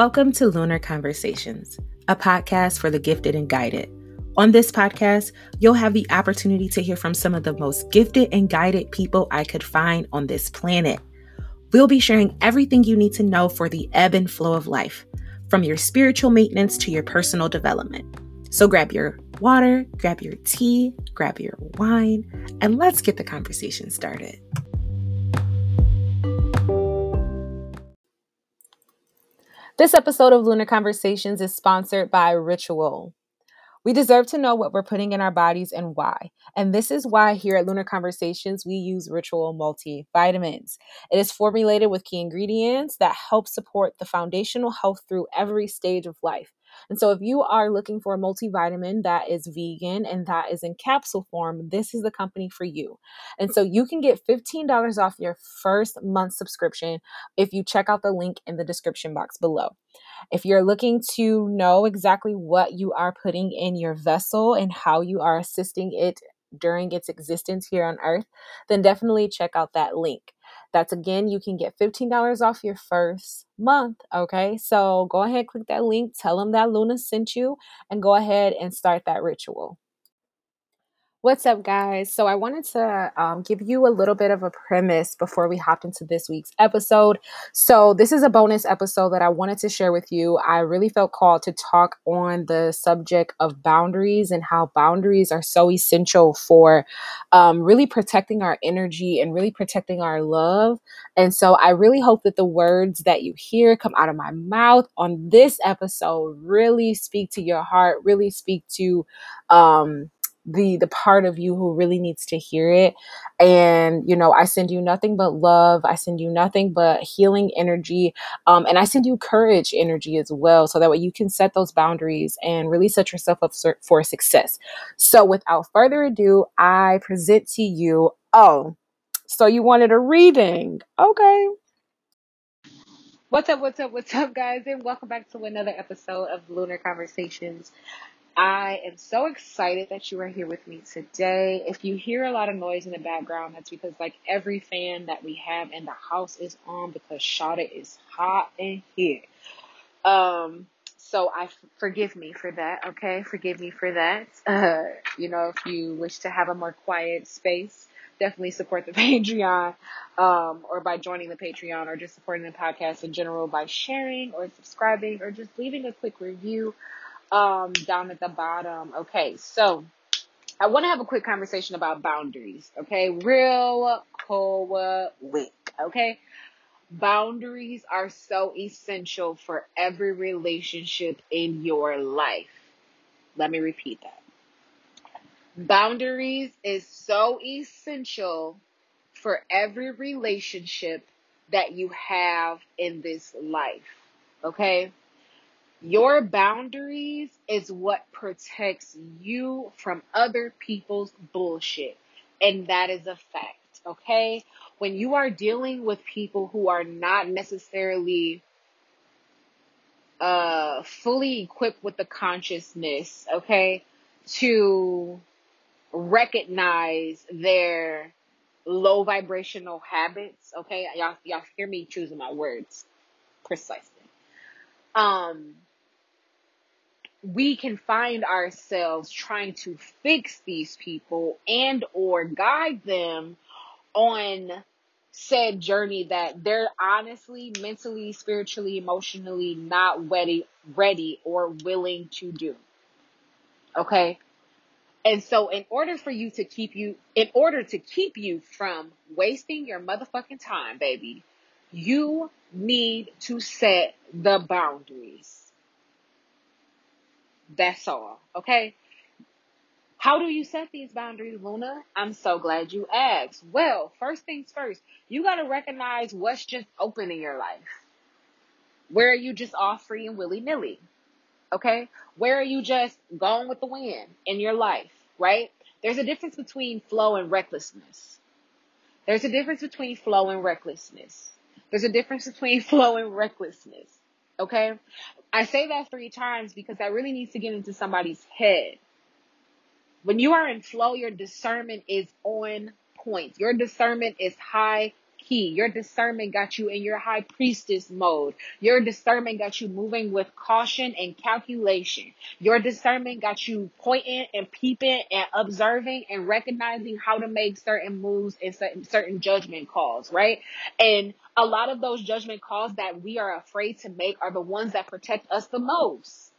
Welcome to Lunar Conversations, a podcast for the gifted and guided. On this podcast, you'll have the opportunity to hear from some of the most gifted and guided people I could find on this planet. We'll be sharing everything you need to know for the ebb and flow of life, from your spiritual maintenance to your personal development. So grab your water, grab your tea, grab your wine, and let's get the conversation started. This episode of Lunar Conversations is sponsored by Ritual. We deserve to know what we're putting in our bodies and why. And this is why here at Lunar Conversations, we use Ritual multivitamins. It is formulated with key ingredients that help support the foundational health through every stage of life. And so, if you are looking for a multivitamin that is vegan and that is in capsule form, this is the company for you. And so, you can get $15 off your first month subscription if you check out the link in the description box below. If you're looking to know exactly what you are putting in your vessel and how you are assisting it during its existence here on earth, then definitely check out that link. That's again, you can get $15 off your first month. Okay. So go ahead, click that link, tell them that Luna sent you, and go ahead and start that ritual. What's up, guys? So, I wanted to um, give you a little bit of a premise before we hopped into this week's episode. So, this is a bonus episode that I wanted to share with you. I really felt called to talk on the subject of boundaries and how boundaries are so essential for um, really protecting our energy and really protecting our love. And so, I really hope that the words that you hear come out of my mouth on this episode really speak to your heart, really speak to, um, the the part of you who really needs to hear it. And you know i send you nothing but love. I send you nothing but healing energy. Um, and i send you courage energy as well. So that way you can set those boundaries and really set yourself up for success. So without further ado i present to you oh so you wanted a reading. Okay. What's up, what's up, what's up, guys, and welcome back to another episode of Lunar Conversations. I am so excited that you are here with me today. If you hear a lot of noise in the background, that's because like every fan that we have in the house is on because Shada is hot in here. Um, so I forgive me for that. Okay, forgive me for that. Uh, you know, if you wish to have a more quiet space, definitely support the Patreon, um, or by joining the Patreon, or just supporting the podcast in general by sharing or subscribing or just leaving a quick review um, down at the bottom. Okay, so I want to have a quick conversation about boundaries. Okay, real quick. Okay, boundaries are so essential for every relationship in your life. Let me repeat that. Boundaries is so essential for every relationship that you have in this life. Okay? Your boundaries is what protects you from other people's bullshit. And that is a fact, okay? When you are dealing with people who are not necessarily uh fully equipped with the consciousness, okay, to recognize their low vibrational habits, okay? Y'all y'all hear me choosing my words precisely. Um we can find ourselves trying to fix these people and or guide them on said journey that they're honestly mentally spiritually emotionally not ready ready or willing to do. Okay? And so in order for you to keep you in order to keep you from wasting your motherfucking time baby you need to set the boundaries that's all. Okay. How do you set these boundaries, Luna? I'm so glad you asked. Well, first things first, you got to recognize what's just open in your life. Where are you just all free and willy nilly? Okay. Where are you just going with the wind in your life? Right? There's a difference between flow and recklessness. There's a difference between flow and recklessness. There's a difference between flow and recklessness. Okay. I say that three times because that really needs to get into somebody's head. When you are in flow, your discernment is on point. Your discernment is high key. Your discernment got you in your high priestess mode. Your discernment got you moving with caution and calculation. Your discernment got you pointing and peeping and observing and recognizing how to make certain moves and certain, judgment calls, right? And a lot of those judgment calls that we are afraid to make are the ones that protect us the most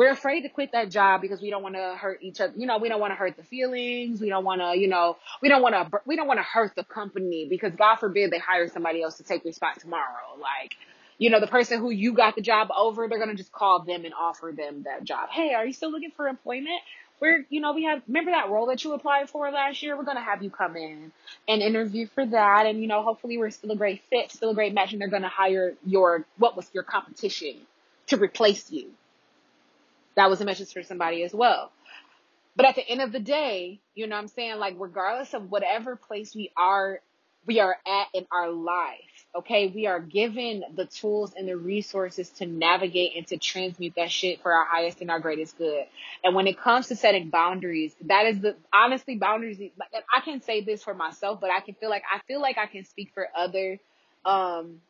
we're afraid to quit that job because we don't want to hurt each other. You know, we don't want to hurt the feelings. We don't want to, you know, we don't want to, we don't want to hurt the company because God forbid they hire somebody else to take your spot tomorrow. Like, you know, the person who you got the job over, they're going to just call them and offer them that job. Hey, are you still looking for employment? We're, you know, we have, remember that role that you applied for last year? We're going to have you come in and interview for that. And, you know, hopefully we're still a great fit, still a great match, and they're going to hire your, what was your competition to replace you that was a message for somebody as well. But at the end of the day, you know what I'm saying? Like, regardless of whatever place we are, we are at in our life, okay? We are given the tools and the resources to navigate and to transmute that shit for our highest and our greatest good. And when it comes to setting boundaries, that is the, honestly, boundaries, I can say this for myself, but I can feel like, I feel like I can speak for other, um,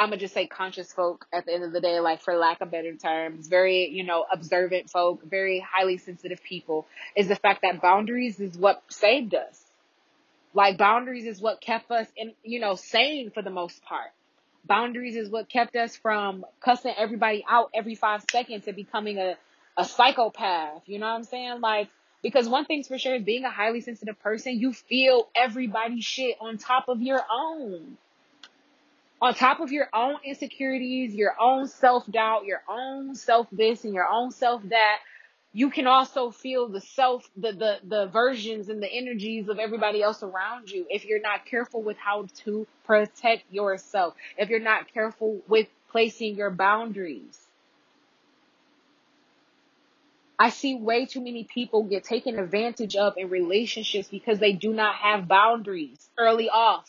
I'm gonna just say conscious folk at the end of the day, like for lack of better terms, very, you know, observant folk, very highly sensitive people, is the fact that boundaries is what saved us. Like boundaries is what kept us in, you know, sane for the most part. Boundaries is what kept us from cussing everybody out every five seconds and becoming a, a psychopath. You know what I'm saying? Like, because one thing's for sure, is being a highly sensitive person, you feel everybody's shit on top of your own on top of your own insecurities, your own self doubt, your own self this and your own self that, you can also feel the self, the, the, the versions and the energies of everybody else around you if you're not careful with how to protect yourself, if you're not careful with placing your boundaries. I see way too many people get taken advantage of in relationships because they do not have boundaries early off.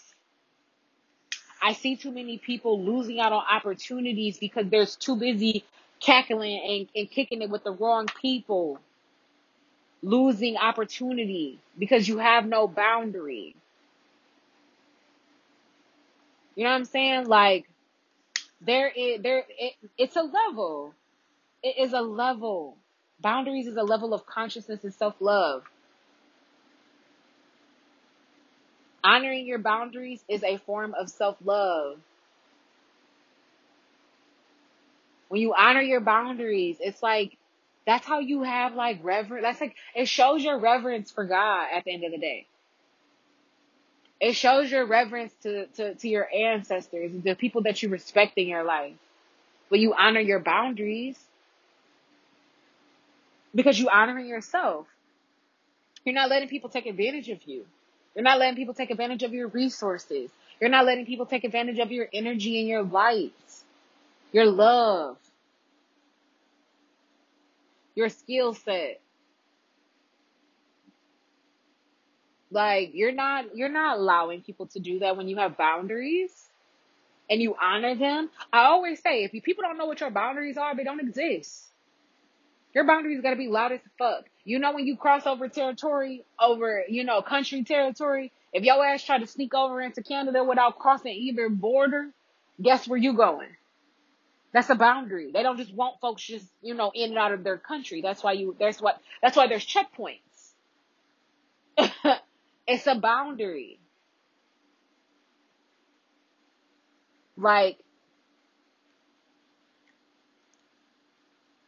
I see too many people losing out on opportunities because they're too busy cackling and, and kicking it with the wrong people. Losing opportunity because you have no boundary. You know what I'm saying? Like there is there it, it's a level. It is a level. Boundaries is a level of consciousness and self-love. Honoring your boundaries is a form of self love. When you honor your boundaries, it's like that's how you have like reverence. That's like it shows your reverence for God at the end of the day. It shows your reverence to, to, to your ancestors the people that you respect in your life. When you honor your boundaries, because you honoring yourself. You're not letting people take advantage of you. You're not letting people take advantage of your resources. You're not letting people take advantage of your energy and your light, your love, your skill set. Like you're not you're not allowing people to do that when you have boundaries and you honor them. I always say if you people don't know what your boundaries are, they don't exist. Your boundaries gotta be loud as fuck. You know when you cross over territory, over, you know, country territory, if your ass try to sneak over into Canada without crossing either border, guess where you going? That's a boundary. They don't just want folks just, you know, in and out of their country. That's why you, there's what, that's why there's checkpoints. it's a boundary. Like,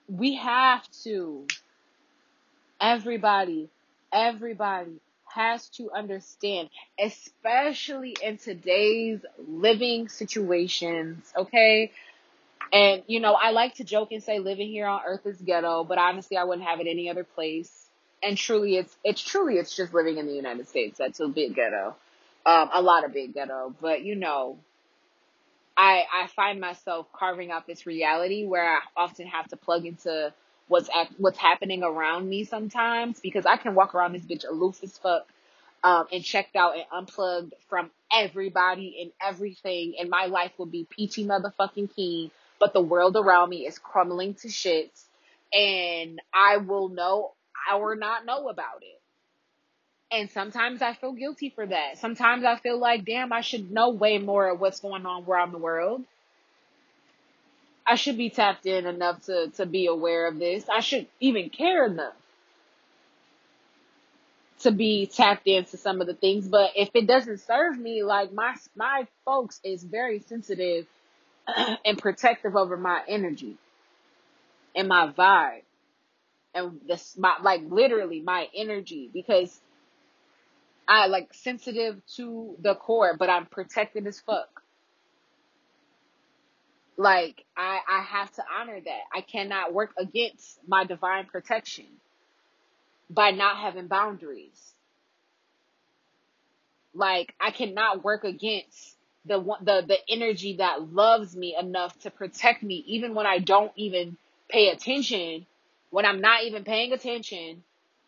we have to, everybody, everybody has to understand, especially in today's living situations, okay? And, you know, I like to joke and say living here on earth is ghetto, but honestly, I wouldn't have it any other place. And truly, it's, it's truly, it's just living in the United States that's a big ghetto. Um, a lot of big ghetto, but you know, I, I find myself carving out this reality where I often have to plug into what's at, what's happening around me sometimes because I can walk around this bitch aloof as fuck, um, and checked out and unplugged from everybody and everything, and my life will be peachy motherfucking keen, but the world around me is crumbling to shit, and I will know or not know about it. And sometimes I feel guilty for that. Sometimes I feel like, damn, I should know way more of what's going on around the world. I should be tapped in enough to, to be aware of this. I should even care enough to be tapped into some of the things. But if it doesn't serve me, like my my folks is very sensitive and protective over my energy and my vibe and this my like literally my energy because I like sensitive to the core, but I'm protected as fuck. Like I I have to honor that. I cannot work against my divine protection by not having boundaries. Like I cannot work against the the the energy that loves me enough to protect me even when I don't even pay attention, when I'm not even paying attention,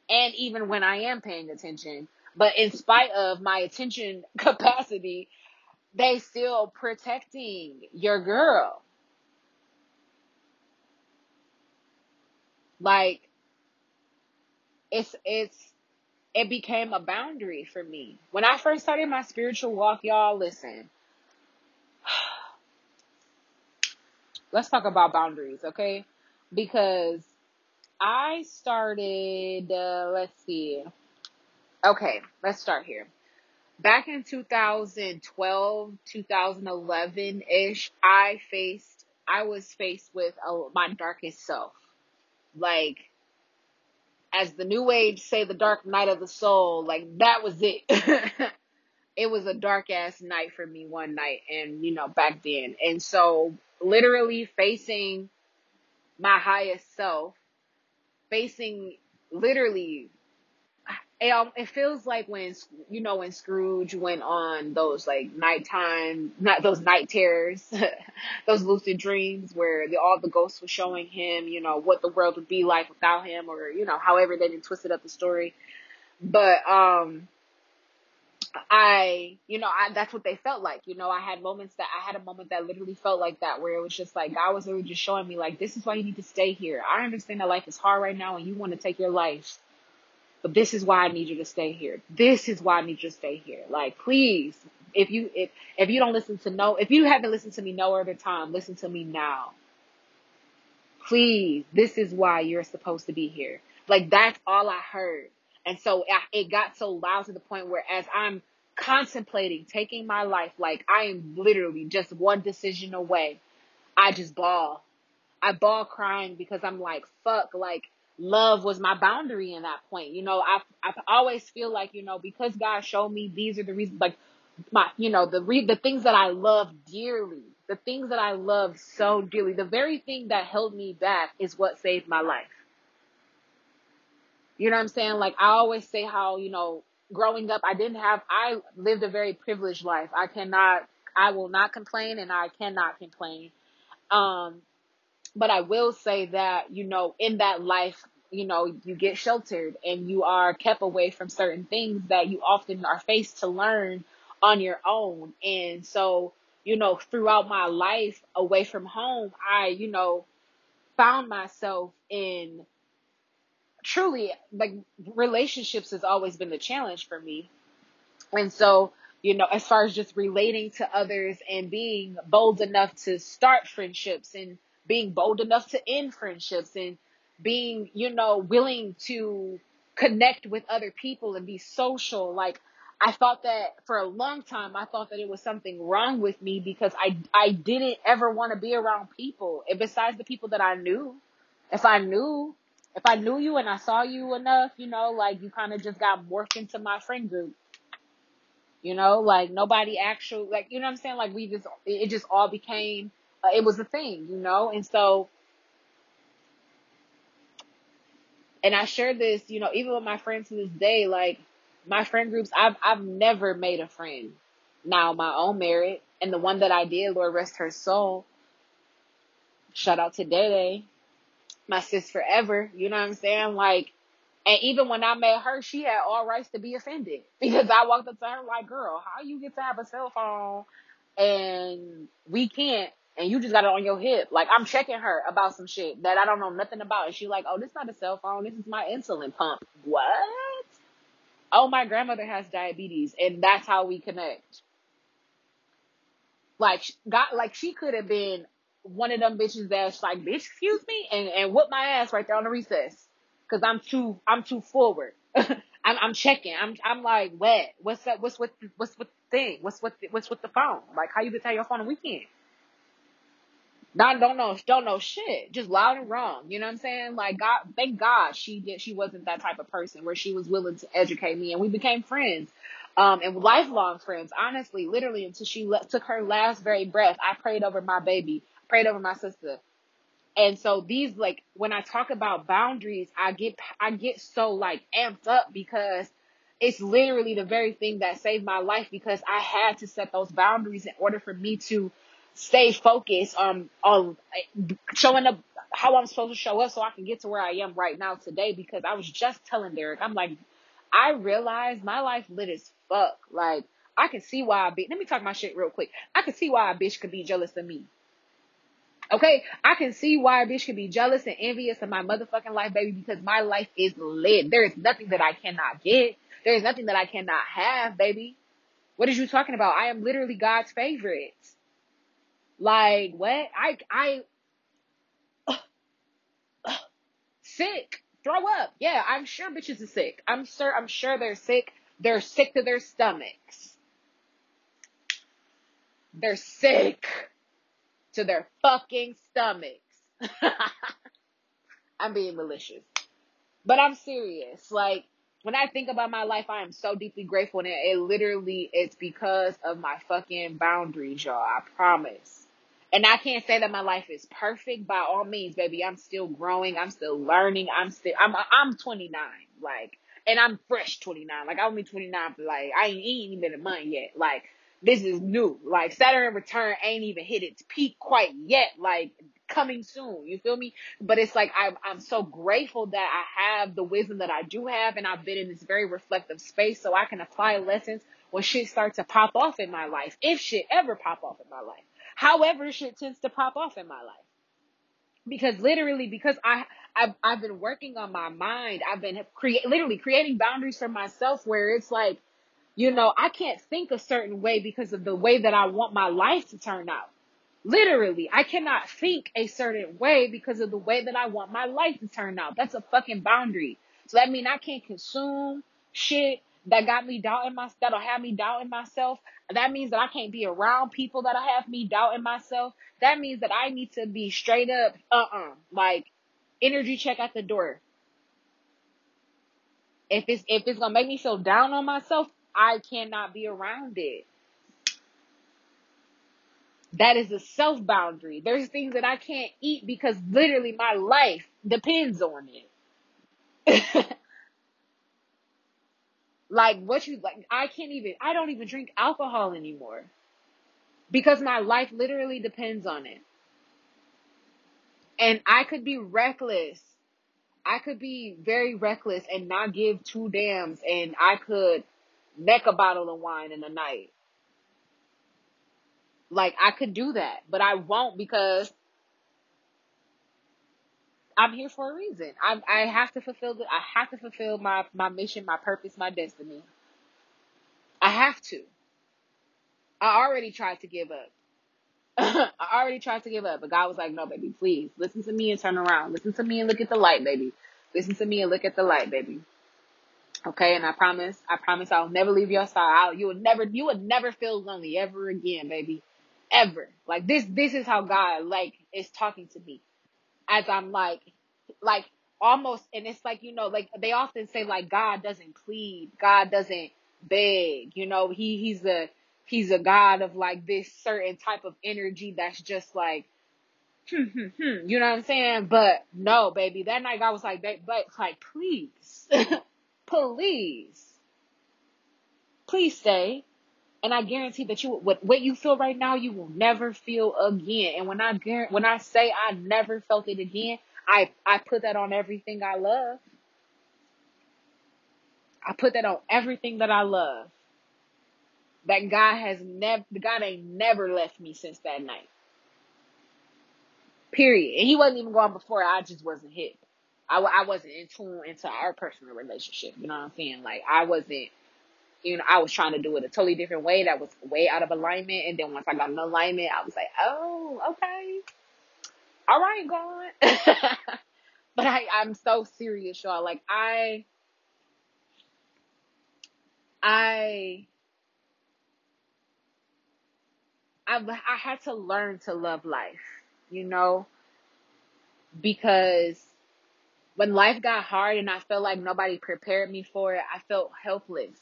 and even when I am paying attention. But in spite of my attention capacity, they still protecting your girl. Like it's it's it became a boundary for me. When I first started my spiritual walk, y'all, listen. Let's talk about boundaries, okay? Because I started, uh, let's see. Okay, let's start here. Back in 2012, 2011 ish, I faced, I was faced with a, my darkest self. Like, as the new age say, the dark night of the soul, like that was it. it was a dark ass night for me one night and, you know, back then. And so literally facing my highest self, facing literally it, feels like when you know when Scrooge went on those like nighttime, not those night terrors, those lucid dreams where the, all the ghosts were showing him, you know, what the world would be like without him, or you know, however they did twisted up the story. But um, I, you know, I, that's what they felt like. You know, I had moments that I had a moment that literally felt like that, where it was just like God was really just showing me, like, this is why you need to stay here. I understand that life is hard right now, and you want to take your life but this is why I need you to stay here. This is why I need you to stay here. Like, please, if you if if you don't listen to no, if you haven't listened to me no other time, listen to me now. Please, this is why you're supposed to be here. Like that's all I heard, and so it got so loud to the point where as I'm contemplating taking my life, like I am literally just one decision away, I just bawl. I bawl crying because I'm like, fuck, like love was my boundary in that point. You know, I I always feel like, you know, because God showed me these are the reasons like my you know, the re- the things that I love dearly, the things that I love so dearly, the very thing that held me back is what saved my life. You know what I'm saying? Like I always say how, you know, growing up I didn't have I lived a very privileged life. I cannot I will not complain and I cannot complain. Um but I will say that, you know, in that life, you know, you get sheltered and you are kept away from certain things that you often are faced to learn on your own. And so, you know, throughout my life away from home, I, you know, found myself in truly like relationships has always been the challenge for me. And so, you know, as far as just relating to others and being bold enough to start friendships and being bold enough to end friendships and being, you know, willing to connect with other people and be social. Like, I thought that for a long time, I thought that it was something wrong with me because I, I didn't ever want to be around people. And besides the people that I knew, if I knew, if I knew you and I saw you enough, you know, like you kind of just got morphed into my friend group. You know, like nobody actually, like, you know what I'm saying? Like we just, it just all became uh, it was a thing, you know? And so, and I share this, you know, even with my friends to this day, like my friend groups, I've, I've never made a friend. Now my own merit and the one that I did, Lord rest her soul. Shout out to Dede, my sis forever. You know what I'm saying? Like, and even when I met her, she had all rights to be offended because I walked up to her like, girl, how you get to have a cell phone and we can't and you just got it on your hip. Like I'm checking her about some shit that I don't know nothing about, and she like, oh, this not a cell phone. This is my insulin pump. What? oh, my grandmother has diabetes, and that's how we connect. Like, got like she could have been one of them bitches that's like, bitch, excuse me, and and whoop my ass right there on the recess, cause I'm too I'm too forward. I'm I'm checking. I'm I'm like, what? What's up? What's with what's with the thing? What's with the, what's with the phone? Like, how you been tell your phone a weekend? Not don't know don't know shit. Just loud and wrong. You know what I'm saying? Like God thank God she did she wasn't that type of person where she was willing to educate me and we became friends. Um and lifelong friends, honestly, literally until she le- took her last very breath. I prayed over my baby, prayed over my sister. And so these like when I talk about boundaries, I get I get so like amped up because it's literally the very thing that saved my life because I had to set those boundaries in order for me to stay focused on on eh, showing up how I'm supposed to show up so I can get to where I am right now today because I was just telling Derek, I'm like, I realized my life lit as fuck. Like, I can see why a bitch, let me talk my shit real quick. I can see why a bitch could be jealous of me. Okay, I can see why a bitch could be jealous and envious of my motherfucking life, baby, because my life is lit. There is nothing that I cannot get. There is nothing that I cannot have, baby. What is you talking about? I am literally God's favorite. Like what? I I sick. Throw up. Yeah, I'm sure bitches are sick. I'm sure I'm sure they're sick. They're sick to their stomachs. They're sick to their fucking stomachs. I'm being malicious. But I'm serious. Like when I think about my life, I am so deeply grateful and it, it literally it's because of my fucking boundaries, y'all. I promise. And I can't say that my life is perfect by all means, baby. I'm still growing. I'm still learning. I'm still, I'm, I'm 29. Like, and I'm fresh 29. Like, I'm only 29 for like, I ain't, ain't even been a month yet. Like, this is new. Like, Saturn return ain't even hit its peak quite yet. Like, coming soon. You feel me? But it's like, I'm, I'm so grateful that I have the wisdom that I do have. And I've been in this very reflective space so I can apply lessons when shit starts to pop off in my life. If shit ever pop off in my life. However, shit tends to pop off in my life. Because literally, because I, I've, I've been working on my mind. I've been create, literally creating boundaries for myself where it's like, you know, I can't think a certain way because of the way that I want my life to turn out. Literally, I cannot think a certain way because of the way that I want my life to turn out. That's a fucking boundary. So that means I can't consume shit that got me doubting my that'll have me doubting myself. That means that I can't be around people that I have me doubting myself. That means that I need to be straight up uh-uh. Like energy check at the door. If it's if it's gonna make me feel down on myself, I cannot be around it. That is a self boundary. There's things that I can't eat because literally my life depends on it. Like what you like I can't even I don't even drink alcohol anymore. Because my life literally depends on it. And I could be reckless. I could be very reckless and not give two damns and I could neck a bottle of wine in a night. Like I could do that, but I won't because I'm here for a reason. I I have to fulfill the, I have to fulfill my my mission, my purpose, my destiny. I have to. I already tried to give up. I already tried to give up, but God was like, "No, baby, please listen to me and turn around. Listen to me and look at the light, baby. Listen to me and look at the light, baby." Okay, and I promise, I promise, I'll never leave your side. I'll, you would never, you would never feel lonely ever again, baby, ever. Like this, this is how God like is talking to me as I'm like, like almost, and it's like, you know, like they often say like God doesn't plead, God doesn't beg, you know, he, he's a, he's a God of like this certain type of energy that's just like, hmm, hmm, hmm, you know what I'm saying? But no, baby, that night God was like, but like, please, please, please stay. And I guarantee that you, what, what you feel right now, you will never feel again. And when I, when I say I never felt it again, I, I put that on everything I love. I put that on everything that I love. That God has never, God ain't never left me since that night. Period. And he wasn't even gone before. I just wasn't hit. I, I wasn't in tune into our personal relationship. You know what I'm saying? Like I wasn't, you know, I was trying to do it a totally different way that was way out of alignment. And then once I got in alignment, I was like, oh, okay. All right, going. but I, I'm so serious, y'all. Like I, I, I, I had to learn to love life, you know, because when life got hard and I felt like nobody prepared me for it, I felt helpless.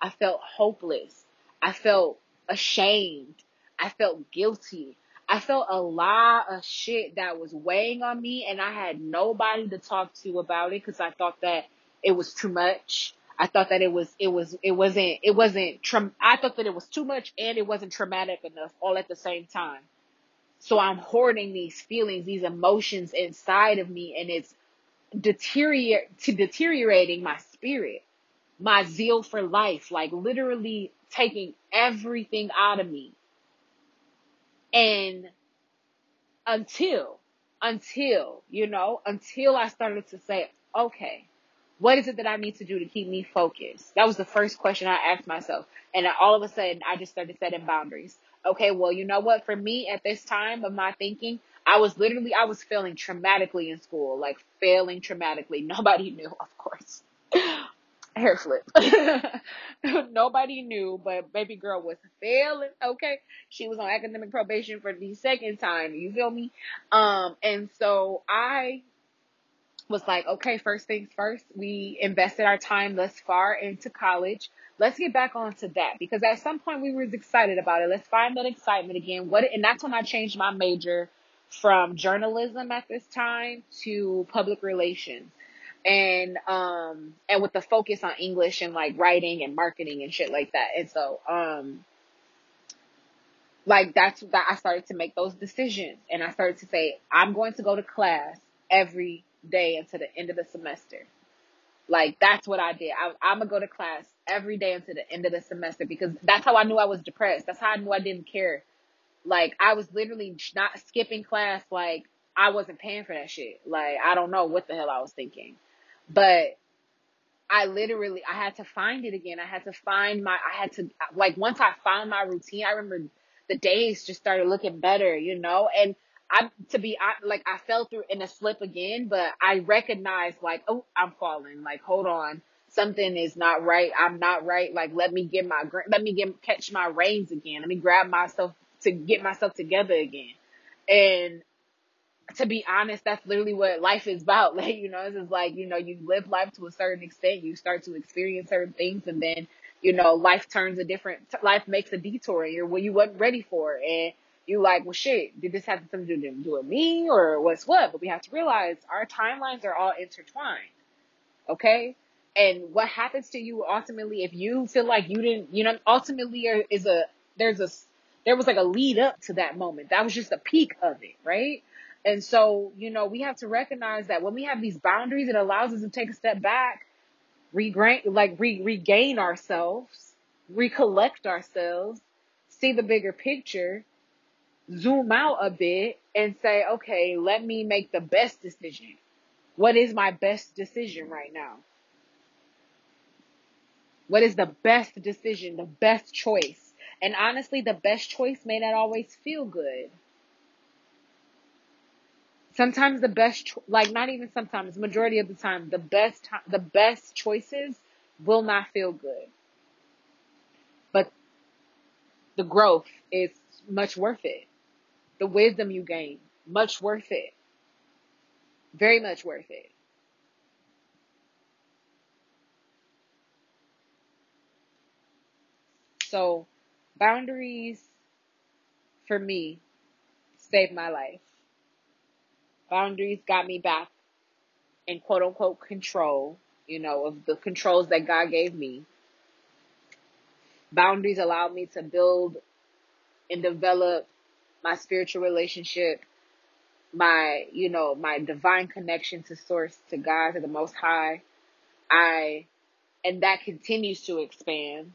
I felt hopeless. I felt ashamed. I felt guilty. I felt a lot of shit that was weighing on me and I had nobody to talk to about it because I thought that it was too much. I thought that it was, it was, it wasn't, it wasn't, tra- I thought that it was too much and it wasn't traumatic enough all at the same time. So I'm hoarding these feelings, these emotions inside of me and it's deteriorate to deteriorating my spirit, my zeal for life, like literally taking everything out of me. And until, until, you know, until I started to say, okay, what is it that I need to do to keep me focused? That was the first question I asked myself. And all of a sudden, I just started setting boundaries. Okay, well, you know what? For me, at this time of my thinking, I was literally, I was failing traumatically in school, like failing traumatically. Nobody knew, of course. Hair flip. Nobody knew, but baby girl was failing. Okay. She was on academic probation for the second time. You feel me? Um, and so I was like, okay, first things first, we invested our time thus far into college. Let's get back onto that because at some point we were excited about it. Let's find that excitement again. What, and that's when I changed my major from journalism at this time to public relations and um and with the focus on English and like writing and marketing and shit like that. And so um like that's that I started to make those decisions and I started to say I'm going to go to class every day until the end of the semester. Like that's what I did. I, I'm gonna go to class every day until the end of the semester because that's how I knew I was depressed. That's how I knew I didn't care like I was literally not skipping class. Like I wasn't paying for that shit. Like I don't know what the hell I was thinking, but I literally I had to find it again. I had to find my I had to like once I found my routine. I remember the days just started looking better, you know, and. I to be I, like I fell through in a slip again, but I recognized like oh I'm falling. Like hold on, something is not right. I'm not right. Like let me get my let me get catch my reins again. Let me grab myself to get myself together again. And to be honest, that's literally what life is about. Like, you know, it's just like, you know, you live life to a certain extent, you start to experience certain things and then, you know, life turns a different, life makes a detour you're what you wasn't ready for. And you like, well shit, did this have something to do, with me or what's what? But we have to realize our timelines are all intertwined. Okay? And what happens to you ultimately if you feel like you didn't, you know, ultimately is a, there's a there was like a lead up to that moment. That was just a peak of it, right? And so, you know, we have to recognize that when we have these boundaries, it allows us to take a step back, regain, like re- regain ourselves, recollect ourselves, see the bigger picture, zoom out a bit and say, okay, let me make the best decision. What is my best decision right now? What is the best decision, the best choice? And honestly, the best choice may not always feel good. Sometimes the best, cho- like not even sometimes, majority of the time, the best, the best choices will not feel good. But the growth is much worth it. The wisdom you gain, much worth it. Very much worth it. So Boundaries for me saved my life. Boundaries got me back in quote unquote control, you know, of the controls that God gave me. Boundaries allowed me to build and develop my spiritual relationship, my, you know, my divine connection to source, to God, to the most high. I, and that continues to expand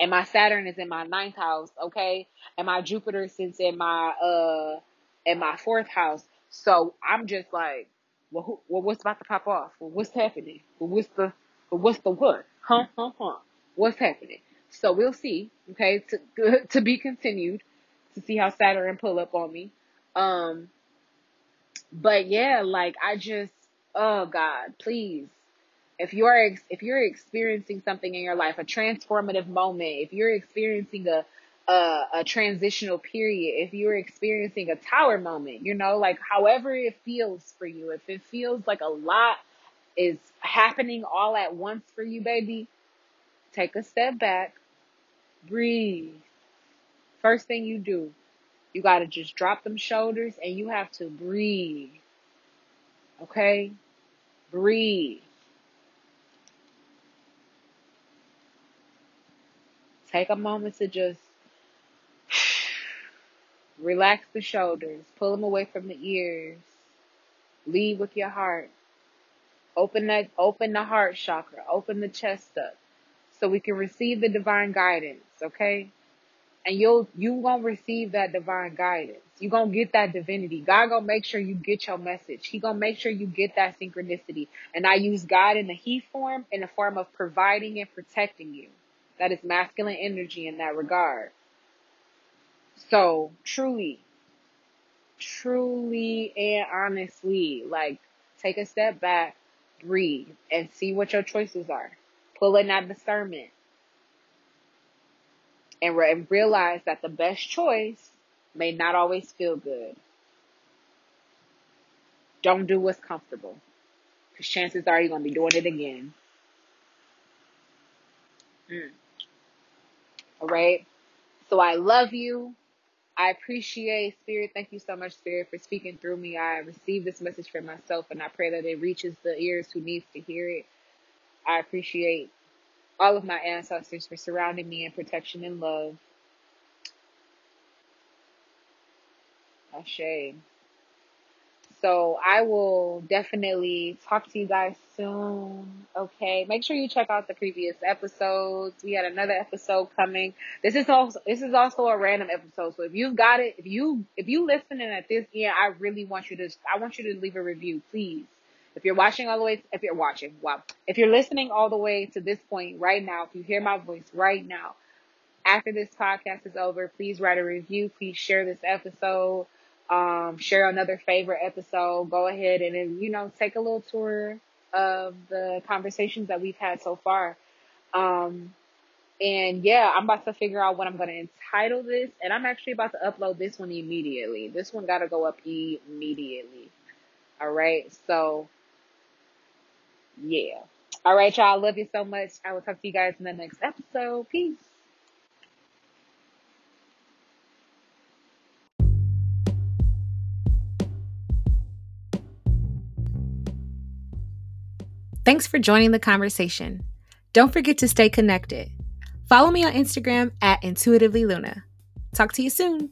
and my Saturn is in my ninth house, okay? And my Jupiter sits in my uh in my fourth house. So I'm just like Well, who, well, what's about to pop off? Well, what's happening? Well, what's the, well, what's the what? Huh, huh, huh. What's happening? So we'll see. Okay, to to be continued to see how Saturn pull up on me. Um, but yeah, like I just, oh God, please, if you're if you're experiencing something in your life, a transformative moment, if you're experiencing a a, a transitional period, if you're experiencing a tower moment, you know, like however it feels for you, if it feels like a lot is happening all at once for you, baby, take a step back, breathe. First thing you do, you got to just drop them shoulders and you have to breathe. Okay? Breathe. Take a moment to just relax the shoulders, pull them away from the ears. Lead with your heart. Open that open the heart chakra, open the chest up so we can receive the divine guidance, okay? And you'll you gonna receive that divine guidance. You're gonna get that divinity. God gonna make sure you get your message. He gonna make sure you get that synchronicity. And I use God in the He form in the form of providing and protecting you. That is masculine energy in that regard. So truly, truly and honestly, like take a step back, breathe, and see what your choices are. Pull in that discernment. And, re- and realize that the best choice may not always feel good. Don't do what's comfortable. Because chances are you're going to be doing it again. Mm. All right. So I love you. I appreciate Spirit. Thank you so much, Spirit, for speaking through me. I receive this message for myself and I pray that it reaches the ears who needs to hear it. I appreciate all of my ancestors for surrounding me in protection and love. Ashe. So I will definitely talk to you guys soon. Okay. Make sure you check out the previous episodes. We had another episode coming. This is also this is also a random episode. So if you've got it, if you if you listening at this end, I really want you to I want you to leave a review, please. If you're watching all the way, if you're watching, wow. If you're listening all the way to this point right now, if you hear my voice right now, after this podcast is over, please write a review. Please share this episode um, share another favorite episode, go ahead and you know, take a little tour of the conversations that we've had so far. Um, and yeah, I'm about to figure out what I'm going to entitle this. And I'm actually about to upload this one immediately. This one got to go up immediately. All right. So yeah. All right, y'all. Love you so much. I will talk to you guys in the next episode. Peace. Thanks for joining the conversation. Don't forget to stay connected. Follow me on Instagram at intuitively Luna. Talk to you soon.